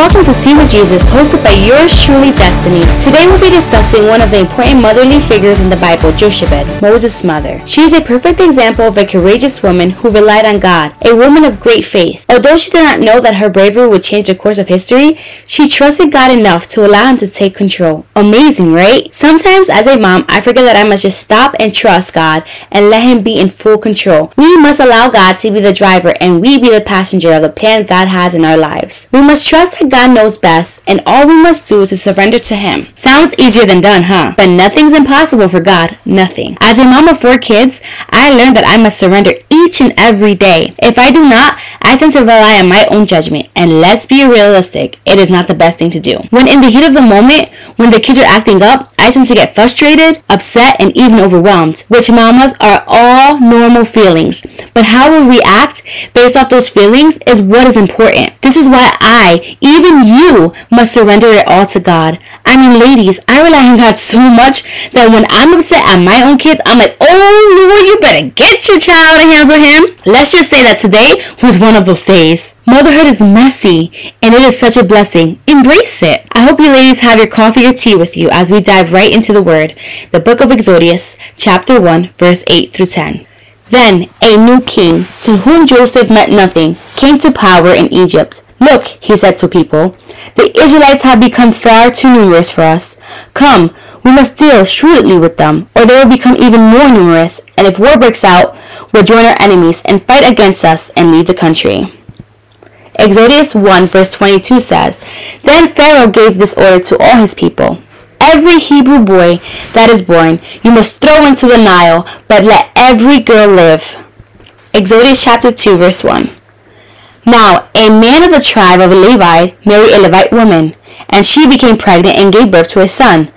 Welcome to Team with Jesus, hosted by yours truly, Destiny. Today we'll be discussing one of the important motherly figures in the Bible, Jochebed, Moses' mother. She is a perfect example of a courageous woman who relied on God, a woman of great faith. Although she did not know that her bravery would change the course of history, she trusted God enough to allow him to take control. Amazing, right? Sometimes as a mom, I forget that I must just stop and trust God and let him be in full control. We must allow God to be the driver and we be the passenger of the plan God has in our lives. We must trust that God knows best, and all we must do is to surrender to Him. Sounds easier than done, huh? But nothing's impossible for God. Nothing. As a mom of four kids, I learned that I must surrender each and every day. If I do not, I tend to rely on my own judgment. And let's be realistic, it is not the best thing to do. When in the heat of the moment, when the kids are acting up, I tend to get frustrated, upset, and even overwhelmed, which mamas are all normal feelings. But how we react based off those feelings is what is important. This is why I, even you, must surrender it all to God. I mean, ladies, I rely on God so much that when I'm upset at my own kids, I'm like, oh Lord, you better get your child and handle him. Let's just say that today was one of those days. Motherhood is messy and it is such a blessing. Embrace it. I hope you ladies have your coffee or tea with you as we dive right into the word. The book of Exodus, chapter 1, verse 8 through 10. Then a new king, to whom Joseph meant nothing, came to power in Egypt. Look, he said to people, the Israelites have become far too numerous for us. Come, we must deal shrewdly with them, or they will become even more numerous, and if war breaks out, we'll join our enemies and fight against us and leave the country. Exodus 1 verse 22 says, Then Pharaoh gave this order to all his people. Every Hebrew boy that is born you must throw into the Nile, but let every girl live. Exodus chapter 2 verse 1. Now, a man of the tribe of Levi married a Levite woman, and she became pregnant and gave birth to a son.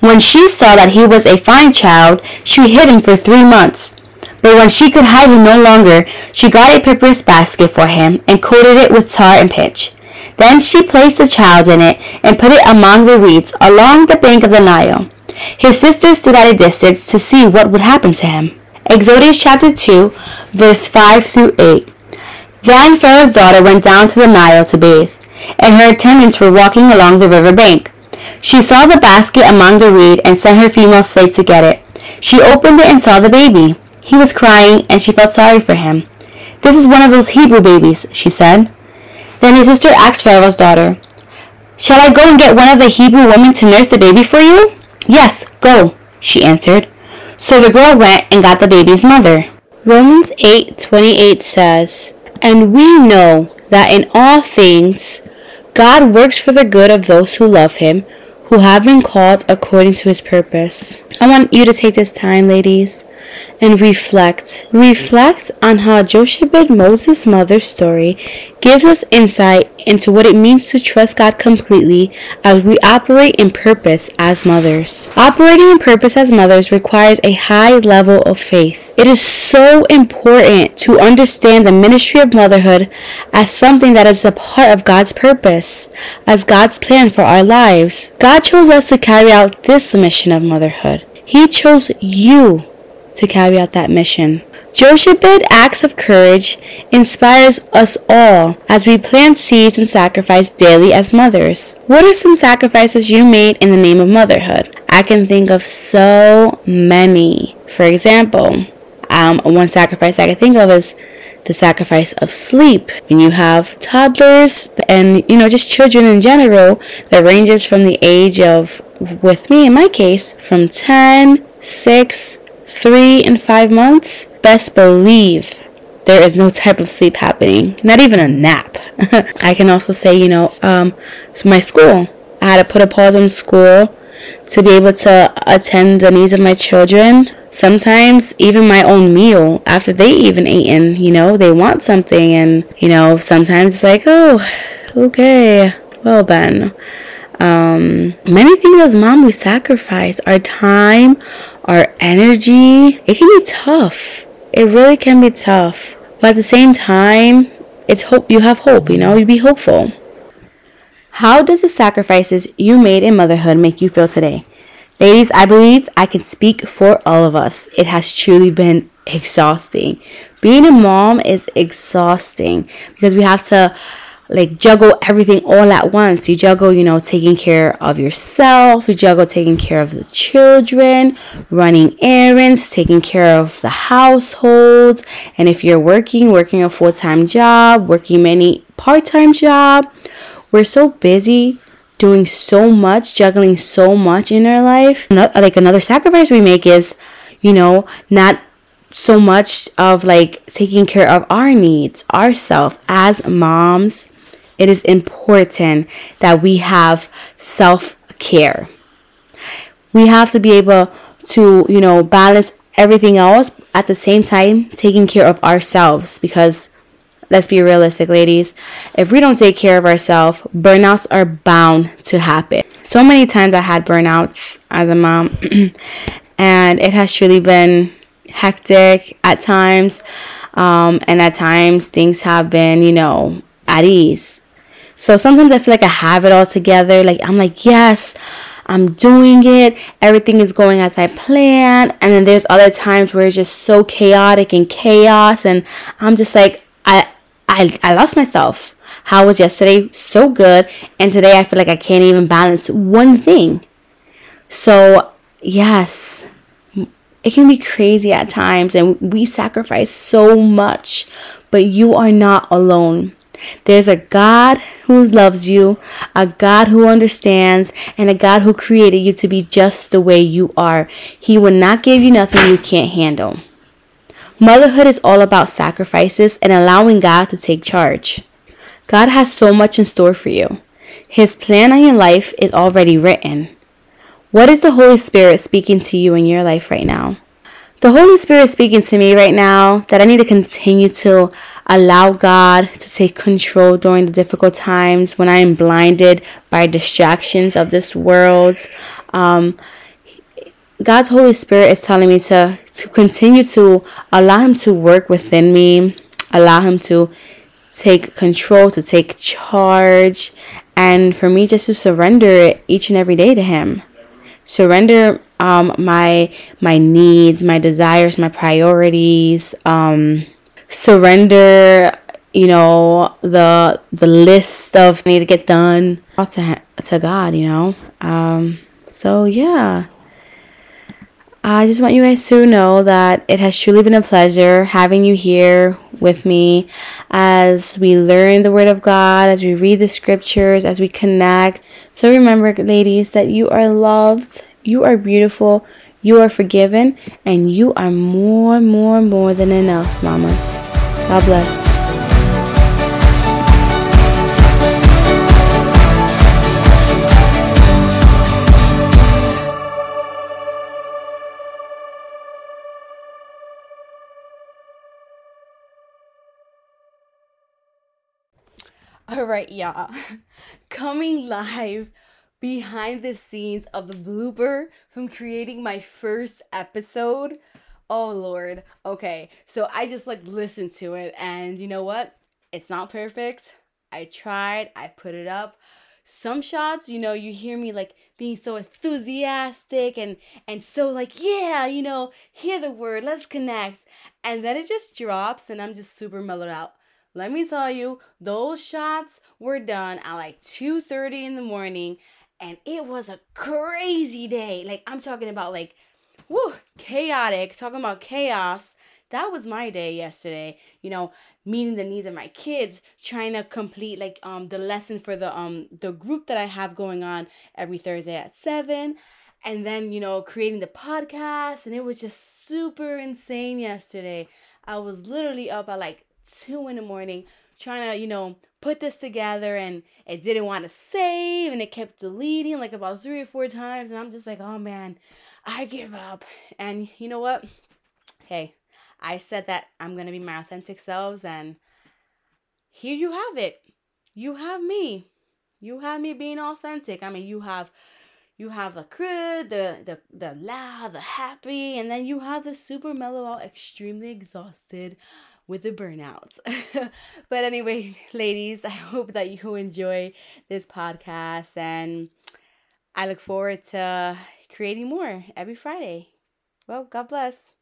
When she saw that he was a fine child, she hid him for three months. But when she could hide him no longer, she got a papyrus basket for him and coated it with tar and pitch. Then she placed the child in it and put it among the reeds along the bank of the Nile. His sisters stood at a distance to see what would happen to him. Exodus chapter 2, verse 5 through 8. Then Pharaoh's daughter went down to the Nile to bathe, and her attendants were walking along the river bank. She saw the basket among the reed and sent her female slave to get it. She opened it and saw the baby. He was crying, and she felt sorry for him. This is one of those Hebrew babies, she said. Then his sister asked Pharaoh's daughter, Shall I go and get one of the Hebrew women to nurse the baby for you? Yes, go, she answered. So the girl went and got the baby's mother. Romans 8:28 says, "And we know that in all things God works for the good of those who love him, who have been called according to his purpose." I want you to take this time, ladies, and reflect. Reflect on how Jochebed, Moses' mother's story, gives us insight into what it means to trust God completely as we operate in purpose as mothers. Operating in purpose as mothers requires a high level of faith. It is so important to understand the ministry of motherhood as something that is a part of God's purpose, as God's plan for our lives. God chose us to carry out this mission of motherhood. He chose you to carry out that mission. Jochebed acts of courage inspires us all as we plant seeds and sacrifice daily as mothers. What are some sacrifices you made in the name of motherhood? I can think of so many. For example, um, one sacrifice I can think of is the sacrifice of sleep. When you have toddlers and, you know, just children in general, that ranges from the age of, with me in my case, from 10, 6, three and five months, best believe there is no type of sleep happening, not even a nap. I can also say, you know, um, my school. I had to put a pause on school to be able to attend the needs of my children. Sometimes even my own meal after they even eaten, you know, they want something and, you know, sometimes it's like, oh, okay, well then. Um, many things as mom we sacrifice our time, our energy. It can be tough. It really can be tough. But at the same time, it's hope you have hope, you know, you be hopeful. How does the sacrifices you made in motherhood make you feel today? Ladies, I believe I can speak for all of us. It has truly been exhausting. Being a mom is exhausting because we have to like juggle everything all at once. You juggle, you know, taking care of yourself, you juggle taking care of the children, running errands, taking care of the household. And if you're working, working a full time job, working many part time job, we're so busy doing so much, juggling so much in our life. Like another sacrifice we make is, you know, not so much of like taking care of our needs, ourselves as moms. It is important that we have self care. We have to be able to, you know, balance everything else at the same time taking care of ourselves because let's be realistic, ladies. If we don't take care of ourselves, burnouts are bound to happen. So many times I had burnouts as a mom, and it has truly been hectic at times. Um, and at times things have been, you know, at ease. So sometimes I feel like I have it all together. Like I'm like, yes, I'm doing it. Everything is going as I plan. And then there's other times where it's just so chaotic and chaos. And I'm just like, I, I, I lost myself. How was yesterday so good. And today I feel like I can't even balance one thing. So, yes, it can be crazy at times and we sacrifice so much, but you are not alone. There's a God who loves you, a God who understands, and a God who created you to be just the way you are. He will not give you nothing you can't handle. Motherhood is all about sacrifices and allowing God to take charge. God has so much in store for you. His plan on your life is already written. What is the Holy Spirit speaking to you in your life right now? The Holy Spirit is speaking to me right now that I need to continue to allow God to take control during the difficult times when I am blinded by distractions of this world. Um, God's Holy Spirit is telling me to, to continue to allow Him to work within me, allow Him to take control, to take charge, and for me just to surrender each and every day to Him surrender um, my my needs, my desires, my priorities. Um, surrender, you know, the the list of need to get done to to God. You know. Um, so yeah. I just want you guys to know that it has truly been a pleasure having you here with me as we learn the Word of God, as we read the scriptures, as we connect. So remember, ladies, that you are loved, you are beautiful, you are forgiven, and you are more, more, more than enough, mamas. God bless. All right, y'all. Coming live behind the scenes of the blooper from creating my first episode. Oh lord. Okay. So I just like listened to it and you know what? It's not perfect. I tried. I put it up. Some shots, you know, you hear me like being so enthusiastic and and so like, yeah, you know, hear the word, let's connect. And then it just drops and I'm just super mellowed out. Let me tell you, those shots were done at like 2:30 in the morning and it was a crazy day. Like I'm talking about like whoo, chaotic, talking about chaos. That was my day yesterday. You know, meeting the needs of my kids, trying to complete like um the lesson for the um the group that I have going on every Thursday at 7 and then you know creating the podcast and it was just super insane yesterday. I was literally up at like two in the morning trying to, you know, put this together and it didn't want to save and it kept deleting like about three or four times. And I'm just like, oh man, I give up. And you know what? Hey, I said that I'm going to be my authentic selves and here you have it. You have me. You have me being authentic. I mean, you have you have the crud, the the the loud, the happy, and then you have the super mellow out, extremely exhausted, with the burnout. but anyway, ladies, I hope that you enjoy this podcast and I look forward to creating more every Friday. Well, God bless.